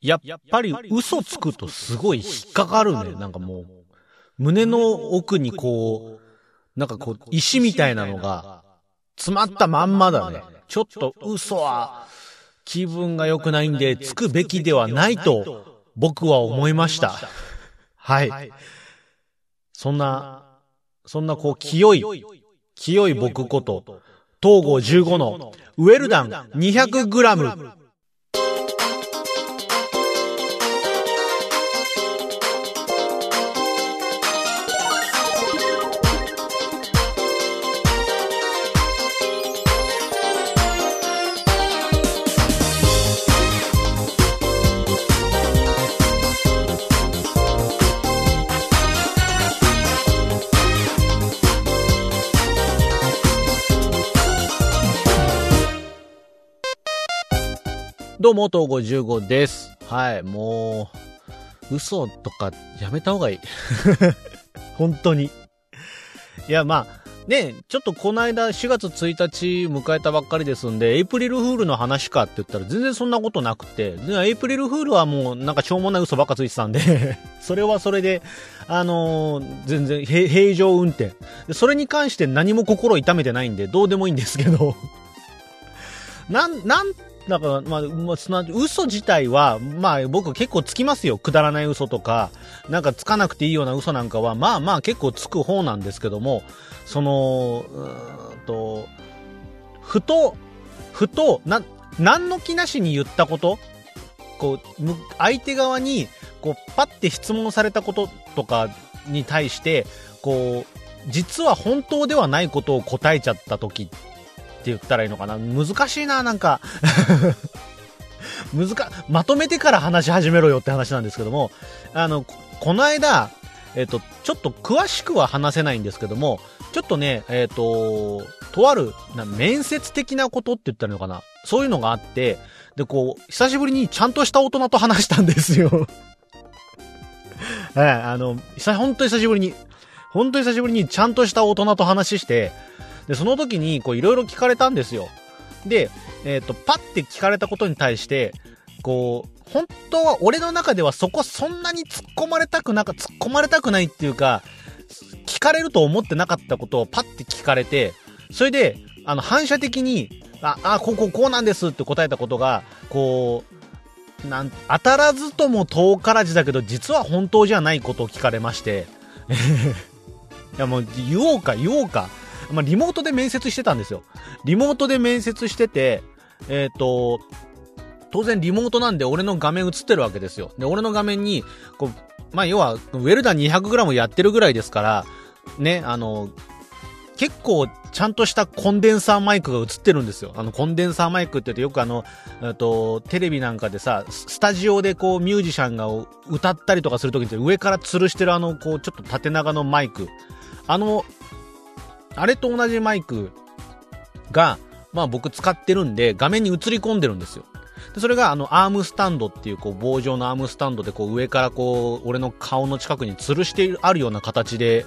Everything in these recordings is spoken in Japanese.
やっぱり嘘つくとすごい引っかかるね。なんかもう、胸の奥にこう、なんかこう、石みたいなのが、詰まったまんまだね。ちょっと嘘は、気分が良くないんで、つくべきではないと、僕は思いました。はい。そんな、そんなこう、清い、清い僕こと、東郷15の、ウェルダン 200g どうも、東55です。はい、もう、嘘とかやめた方がいい。本当に。いや、まあ、ね、ちょっとこの間4月1日迎えたばっかりですんで、エイプリルフールの話かって言ったら全然そんなことなくて、エイプリルフールはもうなんかしょうもない嘘ばっかついてたんで それはそれで、あのー、全然平常運転。それに関して何も心痛めてないんで、どうでもいいんですけど なん、なんだから、まあ、すな嘘自体は、まあ、僕結構つきますよ。くだらない嘘とか、なんかつかなくていいような嘘なんかは、まあまあ結構つく方なんですけども、その、と、ふと、ふと、な、何の気なしに言ったことこう、相手側に、こう、パッて質問されたこととかに対して、こう、実は本当ではないことを答えちゃった時って言ったらいいのかな？難しいな、なんか。難まとめてから話し始めろよって話なんですけども、あの、この間、えっ、と、ちょっと詳しくは話せないんですけども、ちょっとね、えっ、と、とあるな、面接的なことって言ったらいいのかな？そういうのがあって、で、こう、久しぶりにちゃんとした大人と話したんですよ。はい、あの、久本当に久しぶりに、本当に久しぶりにちゃんとした大人と話して、で、その時に、こう、いろいろ聞かれたんですよ。で、えっ、ー、と、パッて聞かれたことに対して、こう、本当は俺の中ではそこそんなに突っ込まれたくなか、突っ込まれたくないっていうか、聞かれると思ってなかったことをパッて聞かれて、それで、あの、反射的に、あ、あ、こう、こう、こうなんですって答えたことが、こう、なん、当たらずとも遠からずだけど、実は本当じゃないことを聞かれまして、いやもう言おうか言おうかまあ、リモートで面接してたんですよ。リモートで面接してて、えっ、ー、と、当然リモートなんで俺の画面映ってるわけですよ。で、俺の画面に、こう、まあ、要は、ウェルダン 200g やってるぐらいですから、ね、あの、結構ちゃんとしたコンデンサーマイクが映ってるんですよ。あの、コンデンサーマイクって言うとよくあの、えっと、テレビなんかでさ、スタジオでこうミュージシャンが歌ったりとかするときに上から吊るしてるあの、こう、ちょっと縦長のマイク。あのあれと同じマイクが、まあ僕使ってるんで、画面に映り込んでるんですよ。で、それがあの、アームスタンドっていう、こう、棒状のアームスタンドで、こう、上からこう、俺の顔の近くに吊るしてあるような形で、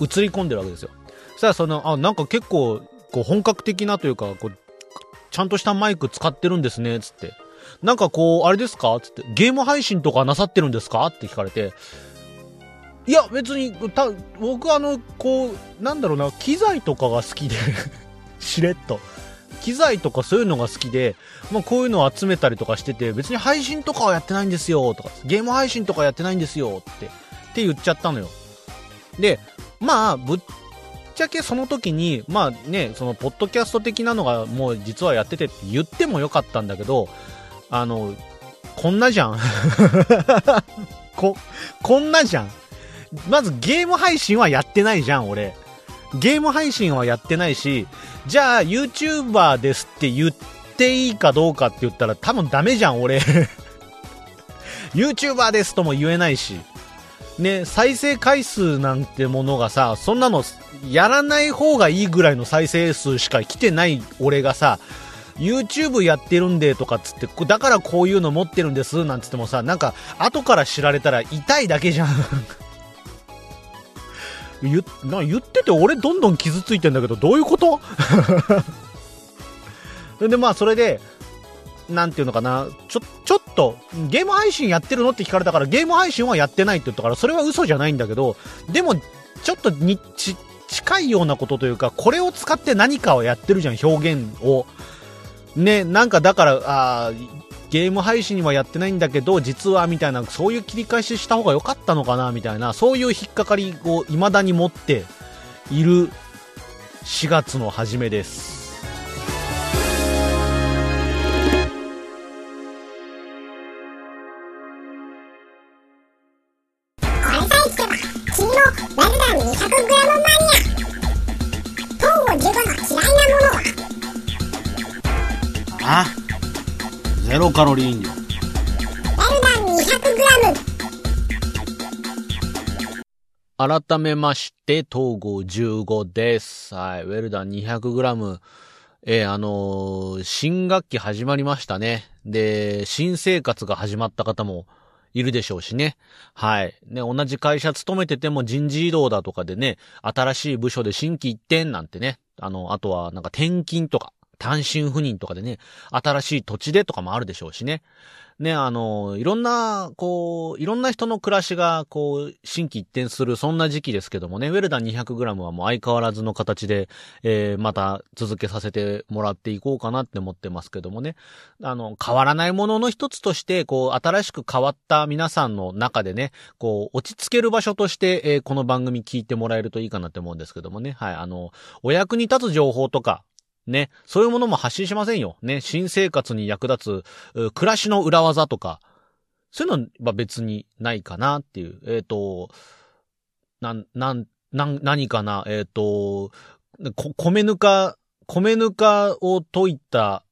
映り込んでるわけですよ。そしたらその、あ、なんか結構、こう、本格的なというか、こう、ちゃんとしたマイク使ってるんですね、つって。なんかこう、あれですか？つって、ゲーム配信とかなさってるんですか？って聞かれて、いや、別に、た、僕あの、こう、なんだろうな、機材とかが好きで しれっと。機材とかそういうのが好きで、まあ、こういうのを集めたりとかしてて、別に配信とかはやってないんですよ、とか、ゲーム配信とかやってないんですよ、って、って言っちゃったのよ。で、まあ、ぶっちゃけその時に、まあね、その、ポッドキャスト的なのがもう実はやっててって言ってもよかったんだけど、あの、こんなじゃん。こ、こんなじゃん。まずゲーム配信はやってないじゃん、俺。ゲーム配信はやってないし、じゃあ YouTuber ですって言っていいかどうかって言ったら多分ダメじゃん、俺。YouTuber ですとも言えないし。ね、再生回数なんてものがさ、そんなのやらない方がいいぐらいの再生数しか来てない俺がさ、YouTube やってるんでとかっつって、だからこういうの持ってるんですなんつってもさ、なんか後から知られたら痛いだけじゃん。言な言ってて俺どんどん傷ついてんだけどどういうこと？でまあそれでなんていうのかな、ちょ、ちょっと、ゲーム配信やってるのって聞かれたから、ゲーム配信はやってないって言ったから、それは嘘じゃないんだけど、でも、ちょっとに、ち、近いようなことというか、これを使って何かをやってるじゃん、表現を。ね、なんかだから、あゲーム配信はやってないんだけど、実はみたいな、そういう切り返しした方が良かったのかな、みたいな、そういう引っかかりを未だに持っている4月の初めです。ロカロリー飲料エルダン 200g 改めまして、東郷15です。はい。ウェルダン 200g。えー、あのー、新学期始まりましたね。で、新生活が始まった方もいるでしょうしね。はい。ね、同じ会社勤めてても人事異動だとかでね、新しい部署で新規一転なんてね。あの、あとはなんか転勤とか、単身赴任とかでね、新しい土地でとかもあるでしょうしね。ね、あの、いろんな、こう、いろんな人の暮らしが、こう、新規一転する、そんな時期ですけどもね、ウェルダン 200g はもう相変わらずの形で、えー、また続けさせてもらっていこうかなって思ってますけどもね。あの、変わらないものの一つとして、こう、新しく変わった皆さんの中でね、こう、落ち着ける場所として、えー、この番組聞いてもらえるといいかなって思うんですけどもね。はい、あの、お役に立つ情報とか、ね、そういうものも発信しませんよ。ね、新生活に役立つ、暮らしの裏技とか、そういうのは別にないかなっていう。えっ、ー、と、なん、なん、なん、何かな、えっ、ー、と、米ぬか、米ぬかを溶いた、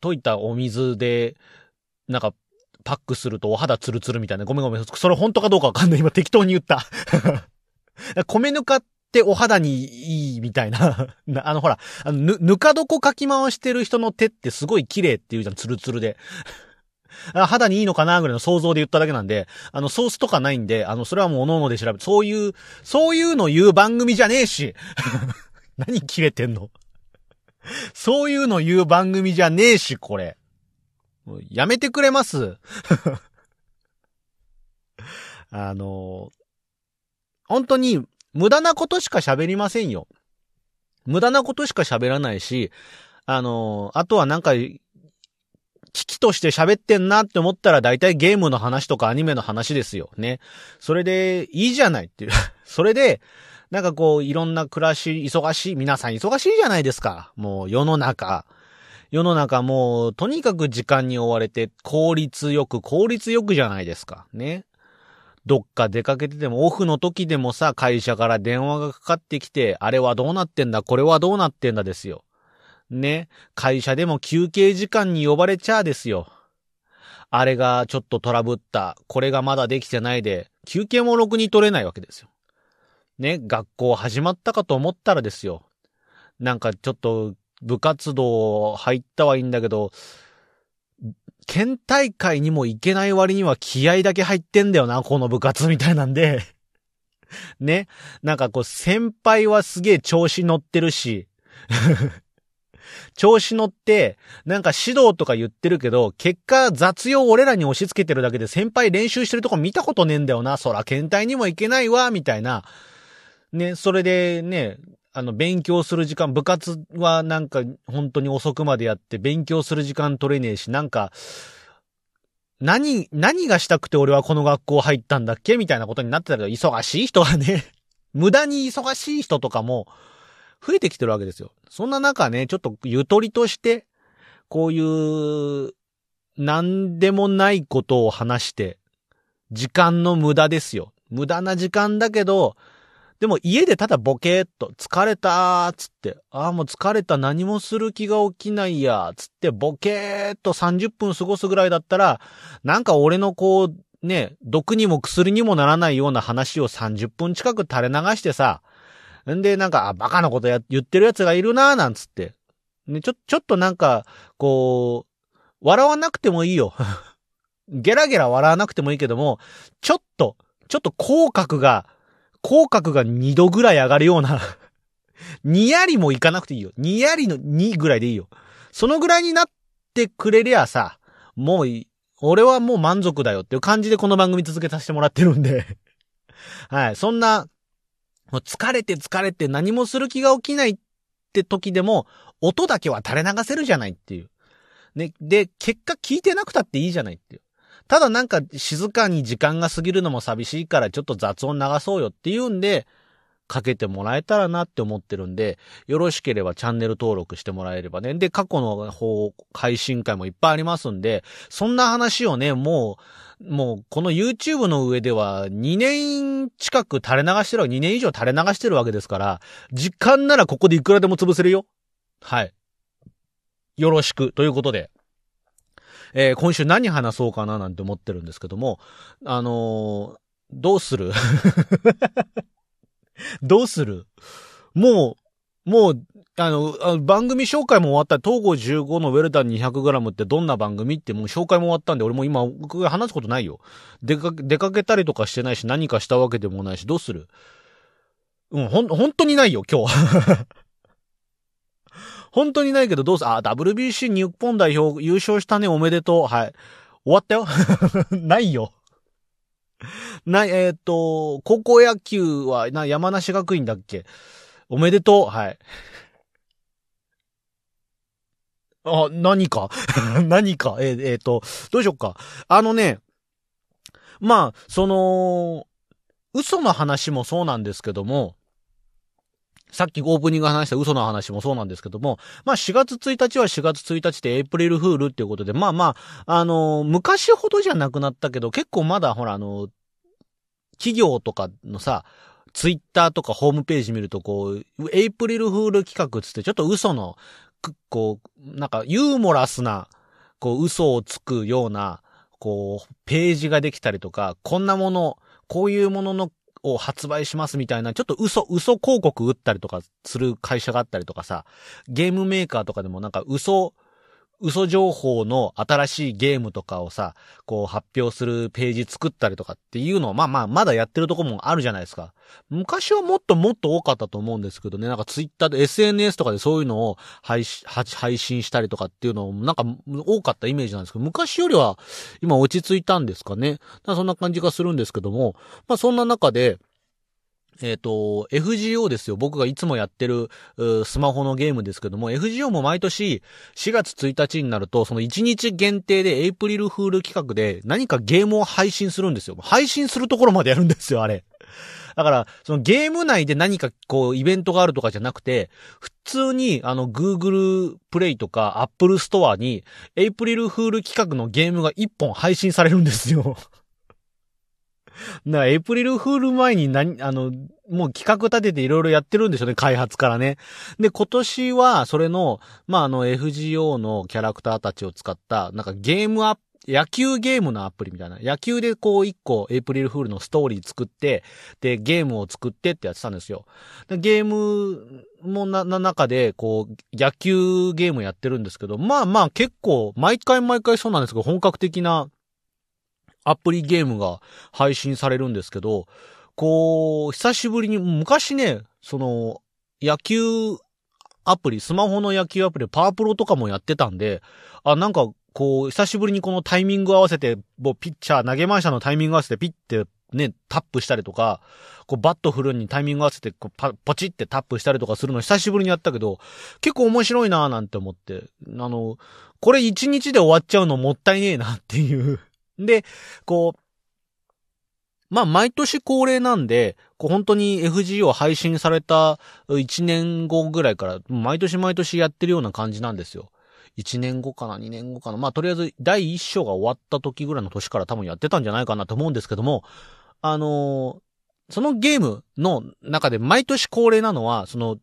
溶いたお水で、なんか、パックするとお肌ツルツルみたいな。ごめんごめん。それ本当かどうかわかんない。今適当に言った。米ぬかってお肌にいいみたいな あのほら、ぬ、ぬか床かき回してる人の手ってすごい綺麗って言うじゃん、ツルツルで。肌にいいのかなぐらいの想像で言っただけなんで、あの、ソースとかないんで、あの、それはもう各々で調べて、そういう、そういうの言う番組じゃねえし。何切れてんの？そういうの言う番組じゃねえし、これ。やめてくれますあの、本当に無駄なことしか喋りませんよ。無駄なことしか喋らないし、あの、あとはなんか、危機として喋ってんなって思ったら大体ゲームの話とかアニメの話ですよ。ね。それでいいじゃないっていう。それで、なんかこう、いろんな暮らし、忙しい、皆さん忙しいじゃないですか。もう世の中。世の中もう、とにかく時間に追われて、効率よく、効率よくじゃないですか。ね。どっか出かけてても、オフの時でもさ、会社から電話がかかってきて、あれはどうなってんだ、これはどうなってんだですよ。ね。会社でも休憩時間に呼ばれちゃあですよ。あれがちょっとトラブった、これがまだできてないで、休憩もろくに取れないわけですよ。ね、学校始まったかと思ったらですよ。なんかちょっと部活動入ったはいいんだけど、県大会にも行けない割には気合だけ入ってんだよな、この部活みたいなんで ね。なんかこう、先輩はすげえ調子乗ってるし 調子乗って、なんか指導とか言ってるけど、結果雑用俺らに押し付けてるだけで先輩練習してるとこ見たことねえんだよな。そら、県大にも行けないわ、みたいな。ね、それでね、あの、勉強する時間、部活はなんか本当に遅くまでやって勉強する時間取れねえし、なんか、何、何がしたくて俺はこの学校入ったんだっけみたいなことになってたけど、忙しい人はね、無駄に忙しい人とかも増えてきてるわけですよ。そんな中ね、ちょっとゆとりとして、こういう、なんでもないことを話して、時間の無駄ですよ。無駄な時間だけど、でも家でただボケーっと、疲れたーつって、ああもう疲れた何もする気が起きないやーつってボケーっと30分過ごすぐらいだったら、なんか俺のこう、ね、毒にも薬にもならないような話を30分近く垂れ流してさ、んでなんか、あ、バカなことや、言ってる奴がいるなーなんつって。ね、ちょ、ちょっとなんか、こう、笑わなくてもいいよ。ゲラゲラ笑わなくてもいいけども、ちょっと、ちょっと口角が口角が2度ぐらい上がるような にやりもいかなくていいよ。にやりの2ぐらいでいいよ。そのぐらいになってくれりゃさ、もう、俺はもう満足だよっていう感じでこの番組続けさせてもらってるんで はい。そんな、もう疲れて疲れて何もする気が起きないって時でも、音だけは垂れ流せるじゃないっていう。ね。で、結果聞いてなくたっていいじゃないっていう。ただなんか静かに時間が過ぎるのも寂しいからちょっと雑音流そうよっていうんで、かけてもらえたらなって思ってるんで、よろしければチャンネル登録してもらえればね。で、過去の方、配信会もいっぱいありますんで、そんな話をね、もう、もう、この YouTube の上では2年近く垂れ流してる、2年以上垂れ流してるわけですから、時間ならここでいくらでも潰せるよ。はい。よろしく、ということで。えー今週何話そうかななんて思ってるんですけども、あのーどうする？どうする？もう、もう、あの、番組紹介も終わった。東郷15のウェルダン 200g ってどんな番組ってもう紹介も終わったんで、俺も今、僕が話すことないよ。出かけ、出かけたりとかしてないし、何かしたわけでもないし、どうする？うん、ほん、本当にないよ、今日。本当にないけど、どうすあ、WBC 日本代表優勝したね、おめでとう。はい。終わったよ？ないよ。ない、えっ、と、高校野球は、な、山梨学院だっけ？おめでとう。はい。あ、何か？何か？えーえーと、どうしよっか？あのね、まあ、その、嘘の話もそうなんですけども、さっきオープニング話した嘘の話もそうなんですけども、まあ4月1日は4月1日でエイプリルフールっていうことで、まあまあ、あのー昔ほどじゃなくなったけど、結構まだほらあのー企業とかのさ、ツイッターとかホームページ見ると、こう、エイプリルフール企画つって、ちょっと嘘の、こう、なんかユーモラスな、こう、嘘をつくような、こう、ページができたりとか、こんなもの、こういうものの、を発売しますみたいな、ちょっと嘘、嘘広告打ったりとかする会社があったりとかさ、ゲームメーカーとかでもなんか嘘、嘘情報の新しいゲームとかをさ、こう発表するページ作ったりとかっていうのを、まあまあ、まだやってるとこもあるじゃないですか。昔はもっともっと多かったと思うんですけどね、なんかツイッターで SNS とかでそういうのを配信、したりとかっていうのを、なんか多かったイメージなんですけど、昔よりは今落ち着いたんですかね。かそんな感じがするんですけども、まあそんな中で、えっ、と、FGO ですよ。僕がいつもやってるスマホのゲームですけども、FGO も毎年4月1日になると、その1日限定でエイプリルフール企画で何かゲームを配信するんですよ。配信するところまでやるんですよ、あれ。だから、そのゲーム内で何かこうイベントがあるとかじゃなくて、普通にあの Google プレイとか Apple Store にエイプリルフール企画のゲームが1本配信されるんですよ。だから、エイプリルフール前に何、あの、もう企画立てていろいろやってるんでしょうね、開発からね。で、今年は、それの、まあ、あの、FGO のキャラクターたちを使った、なんかゲームアップ野球ゲームのアプリみたいな。野球でこう一個エイプリルフールのストーリー作って、で、ゲームを作ってってやってたんですよ。でゲームもな、な中で、こう、野球ゲームやってるんですけど、まあまあ結構、毎回毎回そうなんですけど、本格的なアプリゲームが配信されるんですけど、こう、久しぶりに、昔ね、その、野球アプリ、スマホの野球アプリ、パワープロとかもやってたんで、あ、なんか、こう、久しぶりにこのタイミング合わせて、もうピッチャー、投げ回したのタイミング合わせてピッてね、タップしたりとか、こうバット振るにタイミング合わせて、こうパ、ポチってタップしたりとかするの久しぶりにやったけど、結構面白いなぁなんて思って、あの、これ一日で終わっちゃうのもったいねえなっていう。で、こう、まあ、毎年恒例なんで、こう本当に FGO 配信された1年後ぐらいから、毎年毎年やってるような感じなんですよ。1年後かな、2年後かな。まあ、とりあえず第1章が終わった時ぐらいの年から多分やってたんじゃないかなと思うんですけども、あのーそのゲームの中で毎年恒例なのは、その、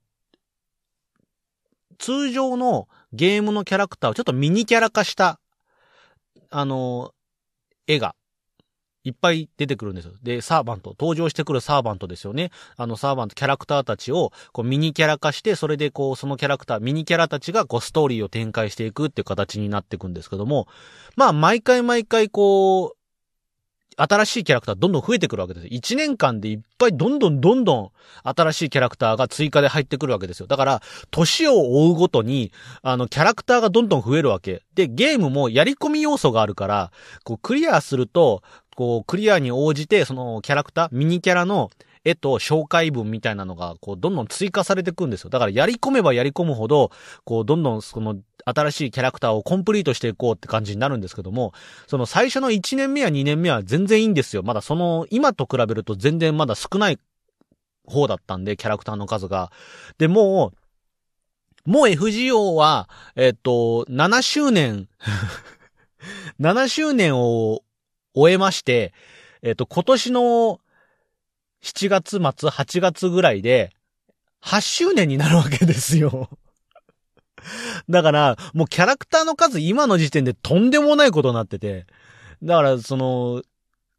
通常のゲームのキャラクターをちょっとミニキャラ化した、あのー絵が、いっぱい出てくるんですよ。で、サーバント、登場してくるサーバントですよね。あのサーバント、キャラクターたちを、こうミニキャラ化して、それでこう、そのキャラクター、ミニキャラたちがこう、ストーリーを展開していくっていう形になっていくんですけども、まあ、毎回毎回こう、新しいキャラクターどんどん増えてくるわけです。1年間でいっぱいどんどんどんどん新しいキャラクターが追加で入ってくるわけですよ。だから、年を追うごとに、あの、キャラクターがどんどん増えるわけ。で、ゲームもやり込み要素があるから、こう、クリアすると、こう、クリアに応じて、そのキャラクター、ミニキャラの絵と紹介文みたいなのが、こう、どんどん追加されていくんですよ。だから、やり込めばやり込むほど、こう、どんどん、その、新しいキャラクターをコンプリートしていこうって感じになるんですけども、その最初の1年目や2年目は全然いいんですよ。まだその、今と比べると全然まだ少ない方だったんで、キャラクターの数が。で、もう、もう FGO は、えっと、7周年 7周年を終えまして、えっと、今年の7月末、8月ぐらいで、8周年になるわけですよ だから、もうキャラクターの数今の時点でとんでもないことになってて、だから、その、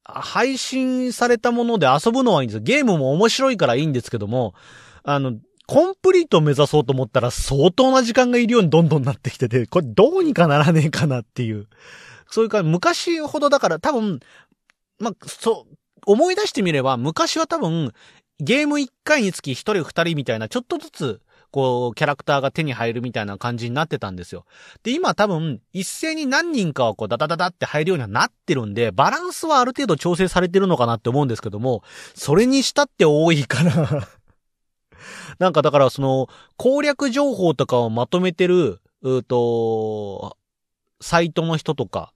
配信されたもので遊ぶのはいいんです。ゲームも面白いからいいんですけども、あの、コンプリートを目指そうと思ったら相当な時間がいるようにどんどんなってきてて、これどうにかならねえかなっていう。そういうか、昔ほどだから多分、まあ、そう、思い出してみれば、昔は多分、ゲーム1回につき1人2人みたいな、ちょっとずつ、こう、キャラクターが手に入るみたいな感じになってたんですよ。で、今多分、一斉に何人かはこう、ダダダダって入るようにはなってるんで、バランスはある程度調整されてるのかなって思うんですけども、それにしたって多いから なんかだからその、攻略情報とかをまとめてる、うーと、サイトの人とか、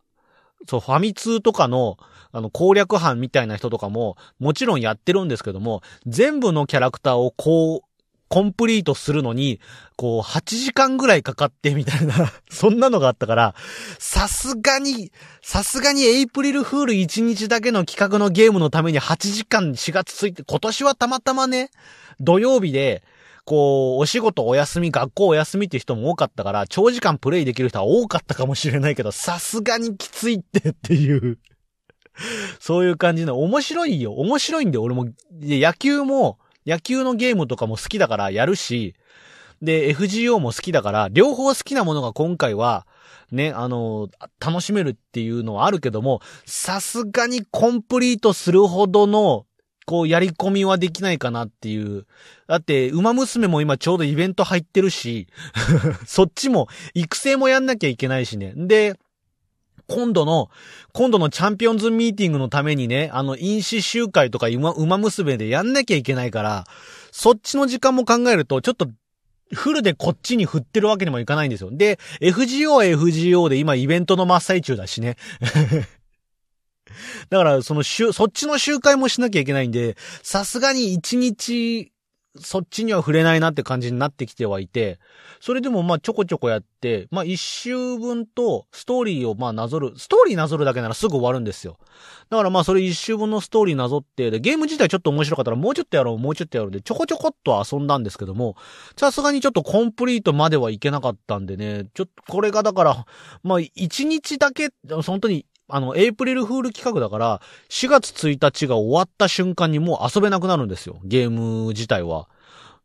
そう、ファミ通とかの、あの、攻略班みたいな人とかも、もちろんやってるんですけども、全部のキャラクターをこう、コンプリートするのに、こう、8時間ぐらいかかってみたいな そんなのがあったから、さすがに、さすがにエイプリルフール1日だけの企画のゲームのために8時間4月ついて、今年はたまたまね、土曜日で、こう、お仕事お休み、学校お休みっていう人も多かったから、長時間プレイできる人は多かったかもしれないけど、さすがにきついってっていう。そういう感じの、面白いよ。面白いんで、俺も、野球も、野球のゲームとかも好きだからやるし、で、FGO も好きだから、両方好きなものが今回は、ね、あの、楽しめるっていうのはあるけども、さすがにコンプリートするほどの、こう、やり込みはできないかなっていう。だって、馬娘も今ちょうどイベント入ってるし、そっちも、育成もやんなきゃいけないしね。で、今度の、今度のチャンピオンズミーティングのためにね、あの、飲酒集会とか馬、馬娘でやんなきゃいけないから、そっちの時間も考えると、ちょっと、フルでこっちに振ってるわけにもいかないんですよ。で、FGO は FGO で今イベントの真っ最中だしね。だから、その、しゅそっちの集会もしなきゃいけないんで、さすがに一日そっちには触れないなって感じになってきてはいて、それでもまあちょこちょこやって、まあ一周分とストーリーをまあなぞる、ストーリーなぞるだけならすぐ終わるんですよ。だからまあそれ一周分のストーリーなぞって、で、ゲーム自体ちょっと面白かったらもうちょっとやろう、もうちょっとやろうで、ちょこちょこっと遊んだんですけども、さすがにちょっとコンプリートまではいけなかったんでね、ちょっとこれがだから、まあ一日だけ、本当にあの、エイプリルフール企画だから、4月1日が終わった瞬間にもう遊べなくなるんですよ。ゲーム自体は。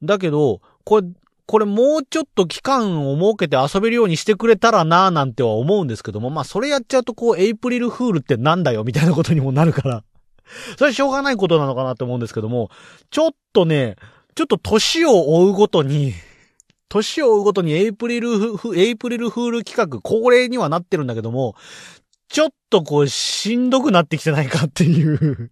だけど、これ、これもうちょっと期間を設けて遊べるようにしてくれたらなぁなんては思うんですけども、まあそれやっちゃうとこう、エイプリルフールってなんだよみたいなことにもなるから。それはしょうがないことなのかなと思うんですけども、ちょっとね、ちょっと年を追うごとに、年を追うごとにエイプリルフ、エイプリルフール企画恒例にはなってるんだけども、ちょっとこう、しんどくなってきてないかっていう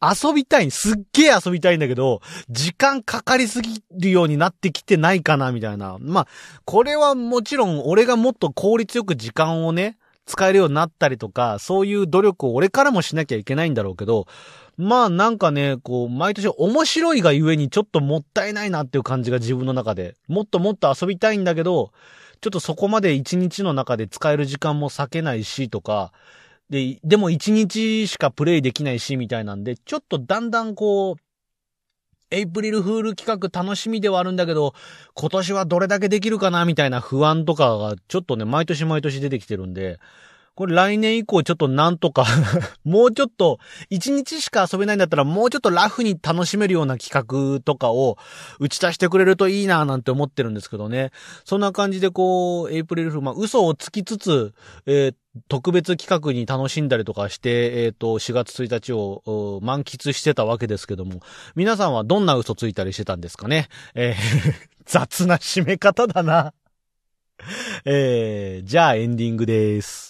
遊びたい。すっげえ遊びたいんだけど、時間かかりすぎるようになってきてないかな、みたいな。まあ、これはもちろん俺がもっと効率よく時間をね、使えるようになったりとか、そういう努力を俺からもしなきゃいけないんだろうけど、まあなんかね、こう、毎年面白いがゆえにちょっともったいないなっていう感じが自分の中で。もっともっと遊びたいんだけど、ちょっとそこまで一日の中で使える時間も避けないしとか、で、でも一日しかプレイできないしみたいなんで、ちょっとだんだんこう、エイプリルフール企画楽しみではあるんだけど、今年はどれだけできるかなみたいな不安とかがちょっとね、毎年毎年出てきてるんで、これ来年以降ちょっとなんとか もうちょっと、一日しか遊べないんだったらもうちょっとラフに楽しめるような企画とかを打ち出してくれるといいなぁなんて思ってるんですけどね。そんな感じでこう、エイプリルフ、まあ嘘をつきつつ、えー、特別企画に楽しんだりとかして、えっ、と、4月1日を満喫してたわけですけども、皆さんはどんな嘘ついたりしてたんですかね？えー 雑な締め方だな。えー、じゃあエンディングです。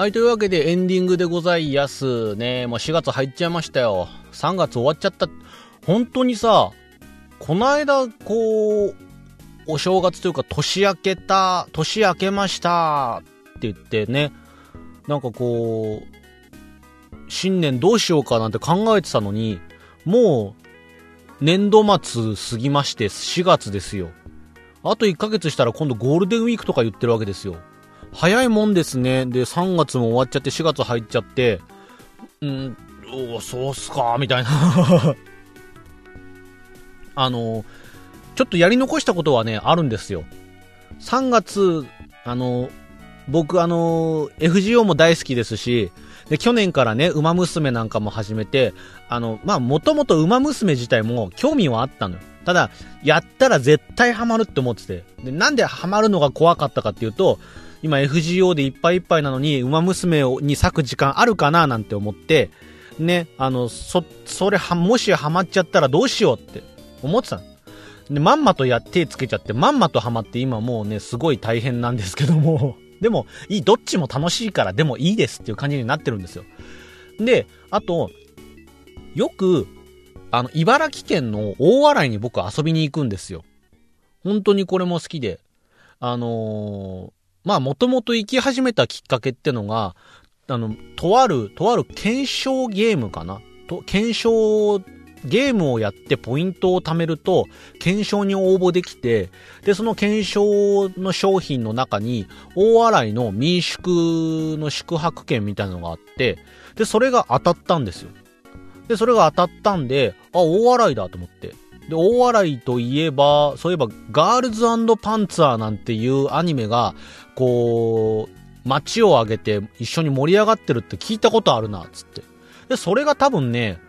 はい、というわけでエンディングでございますね。もう4月入っちゃいましたよ。3月終わっちゃった。本当にさ、この間、こう、お正月というか年明けた、年明けましたって言ってね、なんかこう、新年どうしようかなんて考えてたのに、もう、年度末過ぎまして4月ですよ。あと1ヶ月したら今度ゴールデンウィークとか言ってるわけですよ。早いもんですね。で、3月も終わっちゃって4月入っちゃって、うん、おーそうっすか、みたいな。あの、ちょっとやり残したことはね、あるんですよ。3月、あの、僕あの、FGO も大好きですし、で、去年からね、馬娘なんかも始めて、あの、まあ、もともと馬娘自体も興味はあったのよ。ただ、やったら絶対ハマるって思ってて。で、なんでハマるのが怖かったかっていうと、今 FGO でいっぱいいっぱいなのに、馬娘に割く時間あるかななんて思って、ね、あの、そ、それは、もしハマっちゃったらどうしようって思ってたの。で、まんまとや手つけちゃって、まんまとハマって今もうね、すごい大変なんですけども、でも、いい、どっちも楽しいから、でもいいですっていう感じになってるんですよ。で、あと、よく、あの、茨城県の大洗に僕遊びに行くんですよ。本当にこれも好きで。あのまあ、もともと行き始めたきっかけってのが、あの、とある、とある検証ゲームかなと、検証、ゲームをやってポイントを貯めると、検証に応募できて、で、その検証の商品の中に、大洗の民宿の宿泊券みたいなのがあって、で、それが当たったんですよ。で、それが当たったんで、あ、大洗だと思って。で、大洗といえば、そういえば、ガールズパンツァーなんていうアニメが、こう、街を挙げて一緒に盛り上がってるって聞いたことあるな、つって。で、それが多分ね、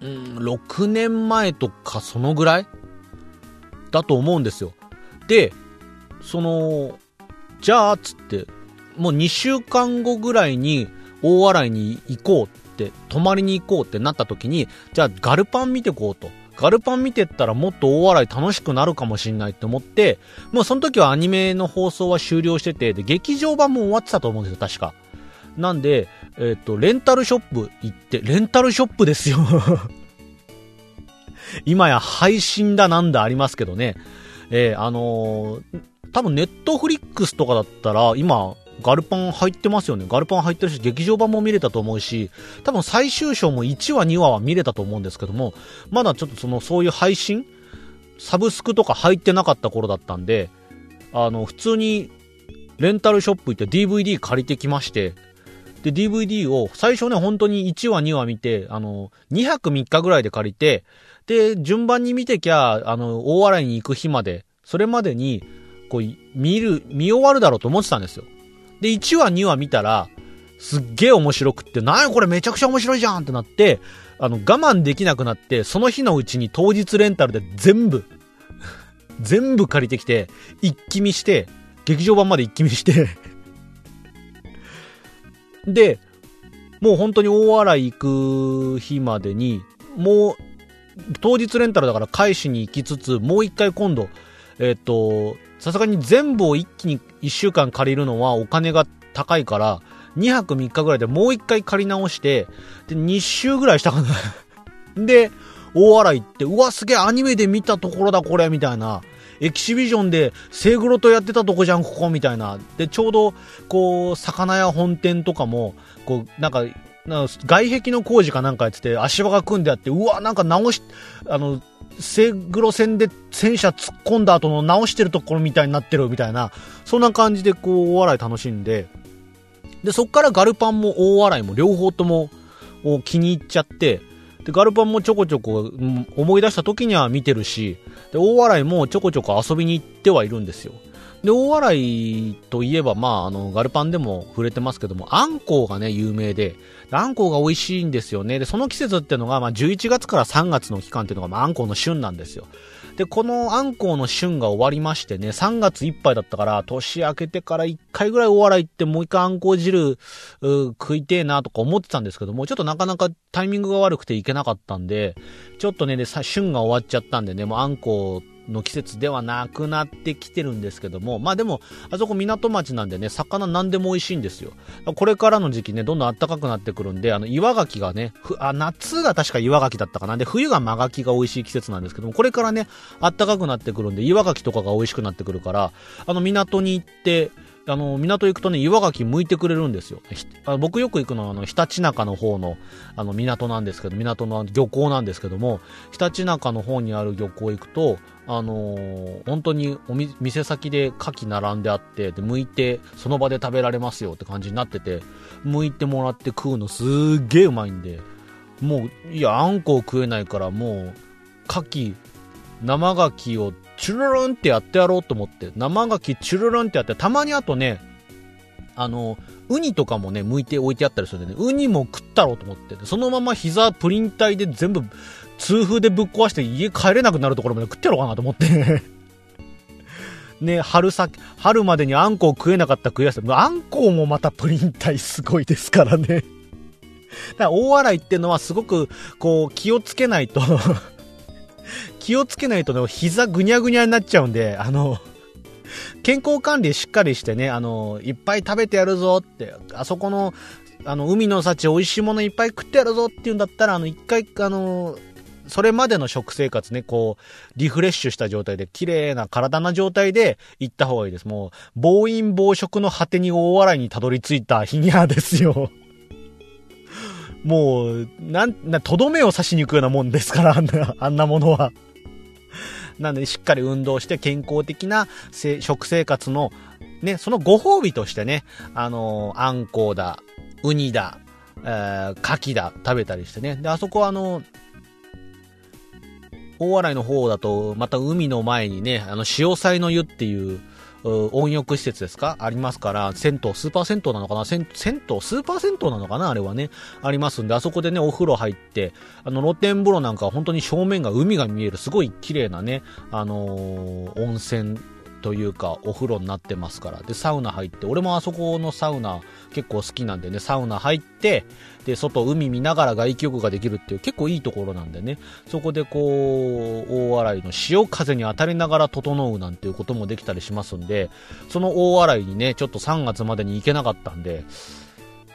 うん、6年前とかそのぐらいだと思うんですよ。で、その、じゃあ、つって、もう2週間後ぐらいに大洗に行こうって、泊まりに行こうってなった時に、じゃあガルパン見てこうと。ガルパン見てったらもっと大洗楽しくなるかもしんないって思って、もうその時はアニメの放送は終了してて、で、劇場版も終わってたと思うんですよ、確か。なんで、えっ、と、レンタルショップ行って、レンタルショップですよ。今や配信だなんだありますけどね。えーあのー多分ネットフリックスとかだったら、今、ガルパン入ってますよね。ガルパン入ってるし、劇場版も見れたと思うし、多分最終章も1話2話は見れたと思うんですけども、まだちょっとその、そういう配信サブスクとか入ってなかった頃だったんで、あの、普通に、レンタルショップ行って DVD 借りてきまして、で、DVD を最初ね、本当に1話2話見て、あの、2泊3日ぐらいで借りて、で、順番に見てきゃ、あの、大洗に行く日まで、それまでに、こう、見る、見終わるだろうと思ってたんですよ。で、1話2話見たら、すっげえ面白くって、なにこれめちゃくちゃ面白いじゃんってなって、あの、我慢できなくなって、その日のうちに当日レンタルで全部、全部借りてきて、一気見して、劇場版まで一気見して、で、もう本当に大洗行く日までに、もう、当日レンタルだから返しに行きつつ、もう一回今度、えっ、と、さすがに全部を一気に一週間借りるのはお金が高いから、2泊3日ぐらいでもう一回借り直して、で、2週ぐらいしたかな。で、大洗行って、うわ、すげえアニメで見たところだ、これ、みたいな。エキシビジョンで、セイグロとやってたとこじゃん、ここ、みたいな。で、ちょうど、こう、魚屋本店とかも、こう、なんか、な外壁の工事かなんかやってて、足場が組んであって、うわ、なんか直し、あの、セグロ戦で戦車突っ込んだ後の直してるところみたいになってるみたいな、そんな感じでこう、大洗楽しんで、で、そっからガルパンも大洗も両方とも、気に入っちゃって、で、ガルパンもちょこちょこ、思い出した時には見てるし、で、大洗もちょこちょこ遊びに行ってはいるんですよ。で、大洗といえば、まあ、あの、ガルパンでも触れてますけども、あんこうがね、有名で、であんこうが美味しいんですよね。で、その季節っていうのが、まあ、11月から3月の期間っていうのが、まあ、あんこうの旬なんですよ。で、このあんこうの旬が終わりましてね、3月いっぱいだったから、年明けてから1回ぐらい大洗行って、もう一回あんこう汁、う食いてえなとか思ってたんですけども、ちょっとなかなかタイミングが悪くて行けなかったんで、ちょっとね、で旬が終わっちゃったんでね、もうあんこうの季節ではなくなってきてるんですけども、まあでも、あそこ港町なんでね、魚何でも美味しいんですよ。これからの時期ね、どんどん暖かくなってくるんで、あの、岩牡蠣がね、ふあ、夏が確か岩牡蠣だったかな。で、冬が真牡蠣が美味しい季節なんですけども、これからね、暖かくなってくるんで、岩牡蠣とかが美味しくなってくるから、あの、港に行って、あの、港行くとね、岩牡蠣剥いてくれるんですよ。あ僕よく行くのは、あの、ひたちなかの方の、あの、港なんですけど、港の漁港なんですけども、ひたちなかの方にある漁港行くと、あのー本当にお店先で牡蠣並んであって、で、剥いて、その場で食べられますよって感じになってて、剥いてもらって食うのすっげえうまいんで、もう、いや、あんこを食えないから、もう、牡蠣、生牡蠣をチュルルンってやってやろうと思って、生牡蠣チュルルンってやって、たまにあとね、あの、ウニとかもね、剥いて置いてあったりするんでね、ウニも食ったろうと思って、そのまま膝プリン体で全部、痛風でぶっ壊して家帰れなくなるところまで食ってやろうかなと思って。ね、春先、春までにあんこを食えなかった悔しさ。あんこうもまたプリン体すごいですからね。だから大洗ってのはすごく、こう、気をつけないと、気をつけないとね、膝ぐにゃぐにゃになっちゃうんで、あの、健康管理しっかりしてね、あの、いっぱい食べてやるぞって、あそこの、あの、海の幸美味しいものいっぱい食ってやるぞっていうんだったら、あの、一回、あの、それまでの食生活ね、こう、リフレッシュした状態で、綺麗な体な状態で行った方がいいです。もう、暴飲暴食の果てに大笑いにたどり着いた日にゃですよ。もう、なん、な、とどめを刺しに行くようなもんですから、あんな、あんなものは。なので、しっかり運動して健康的な食生活の、ね、そのご褒美としてね、あのーあんこうだ、ウニだ、えー、牡蠣だ、食べたりしてね。で、あそこはあの、大洗の方だと、また海の前にね、あの、潮祭の湯ってい、う温浴施設ですか？ありますから、銭湯、スーパー銭湯なのかな？銭銭湯、スーパー銭湯なのかな？あれはね。ありますんで、あそこでね、お風呂入って、あの、露天風呂なんか本当に正面が海が見える、すごい綺麗なね、あのー温泉というか、お風呂になってますから。で、サウナ入って、俺もあそこのサウナ結構好きなんでね、サウナ入って、で、外海見ながら外気浴ができるっていう結構いいところなんでね、そこでこう、大洗の潮風に当たりながら整うなんていうこともできたりしますんで、その大洗にね、ちょっと3月までに行けなかったんで、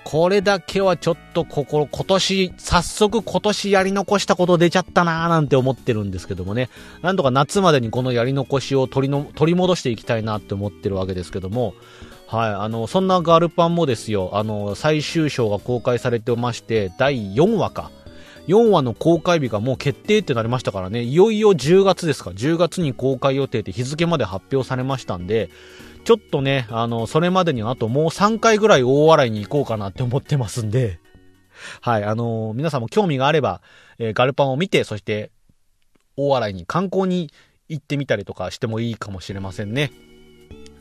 これだけはちょっと心、今年、早速今年やり残したこと出ちゃったなーなんて思ってるんですけどもね、なんとか夏までにこのやり残しを取りの取り戻していきたいなって思ってるわけですけども、はい、あの、そんなガルパンもですよ、あの、最終章が公開されてまして、第4話か。4話の公開日がもう決定ってなりましたからね、いよいよ10月ですか、10月に公開予定って日付まで発表されましたんで、ちょっとね、あの、それまでにあともう3回ぐらい大笑いに行こうかなって思ってますんで、はい、あの皆さんも興味があれば、えーガルパンを見て、そして、大笑いに観光に行ってみたりとかしてもいいかもしれませんね。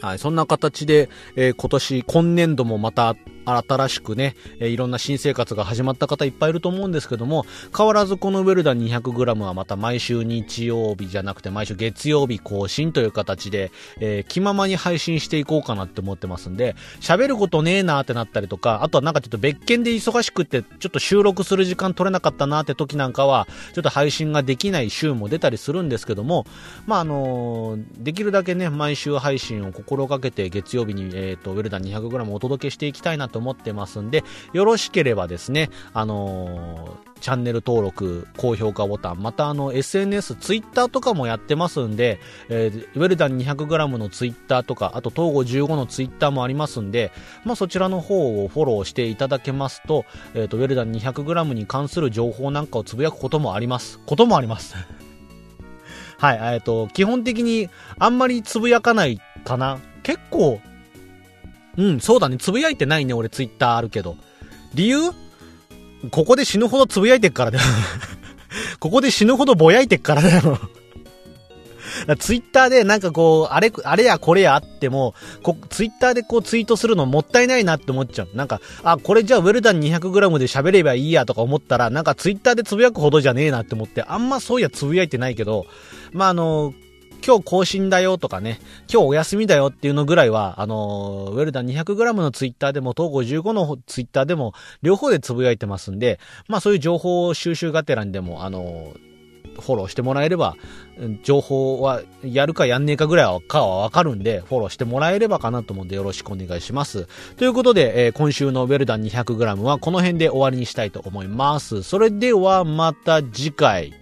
はい、そんな形で、えー今年、今年度もまた新しくね、えーいろんな新生活が始まった方いっぱいいると思うんですけども、変わらずこのウェルダン 200g はまた毎週日曜日じゃなくて毎週月曜日更新という形で、えー気ままに配信していこうかなって思ってますんで、喋ることねえなーってなったりとか、あとはなんかちょっと別件で忙しくって、ちょっと収録する時間取れなかったなーって時なんかは、ちょっと配信ができない週も出たりするんですけども、まああのーできるだけね、毎週配信を心がけて月曜日に、えっ、と、ウェルダン 200g お届けしていきたいなと思ってますんで、よろしければですね、あのーチャンネル登録、高評価ボタン、またあの SNS、ツイッターとかもやってますんで、えーウェルダン 200g のツイッターとか、あと東郷15のツイッターもありますんで、まあそちらの方をフォローしていただけますと、えっ、と、ウェルダン 200g に関する情報なんかをつぶやくこともあります。こともあります。はい、えっ、と、基本的にあんまりつぶやかないかな。結構、うん、そうだね。つぶやいてないね、俺ツイッターあるけど。理由？ここで死ぬほどつぶやいてっからだよ。ここで死ぬほどぼやいてっからだよ。ツイッターでなんかこう、あれ、あれやこれやあっても、こツイッターでこうツイートするのもったいないなって思っちゃう。なんか、あ、これじゃあウェルダン 200g で喋ればいいやとか思ったら、なんかツイッターでつぶやくほどじゃねえなって思って、あんまそういやつぶやいてないけど、まあ、あの今日更新だよとかね、今日お休みだよっていうのぐらいは、あのウェルダン 200g のツイッターでも、東郷15のツイッターでも、両方でつぶやいてますんで、まあそういう情報収集がてらにでも、あのフォローしてもらえれば、情報はやるかやんねえかぐらいはかはわかるんで、フォローしてもらえればかなと思うんでよろしくお願いします。ということで、えー、今週のウェルダン 200g はこの辺で終わりにしたいと思います。それではまた次回。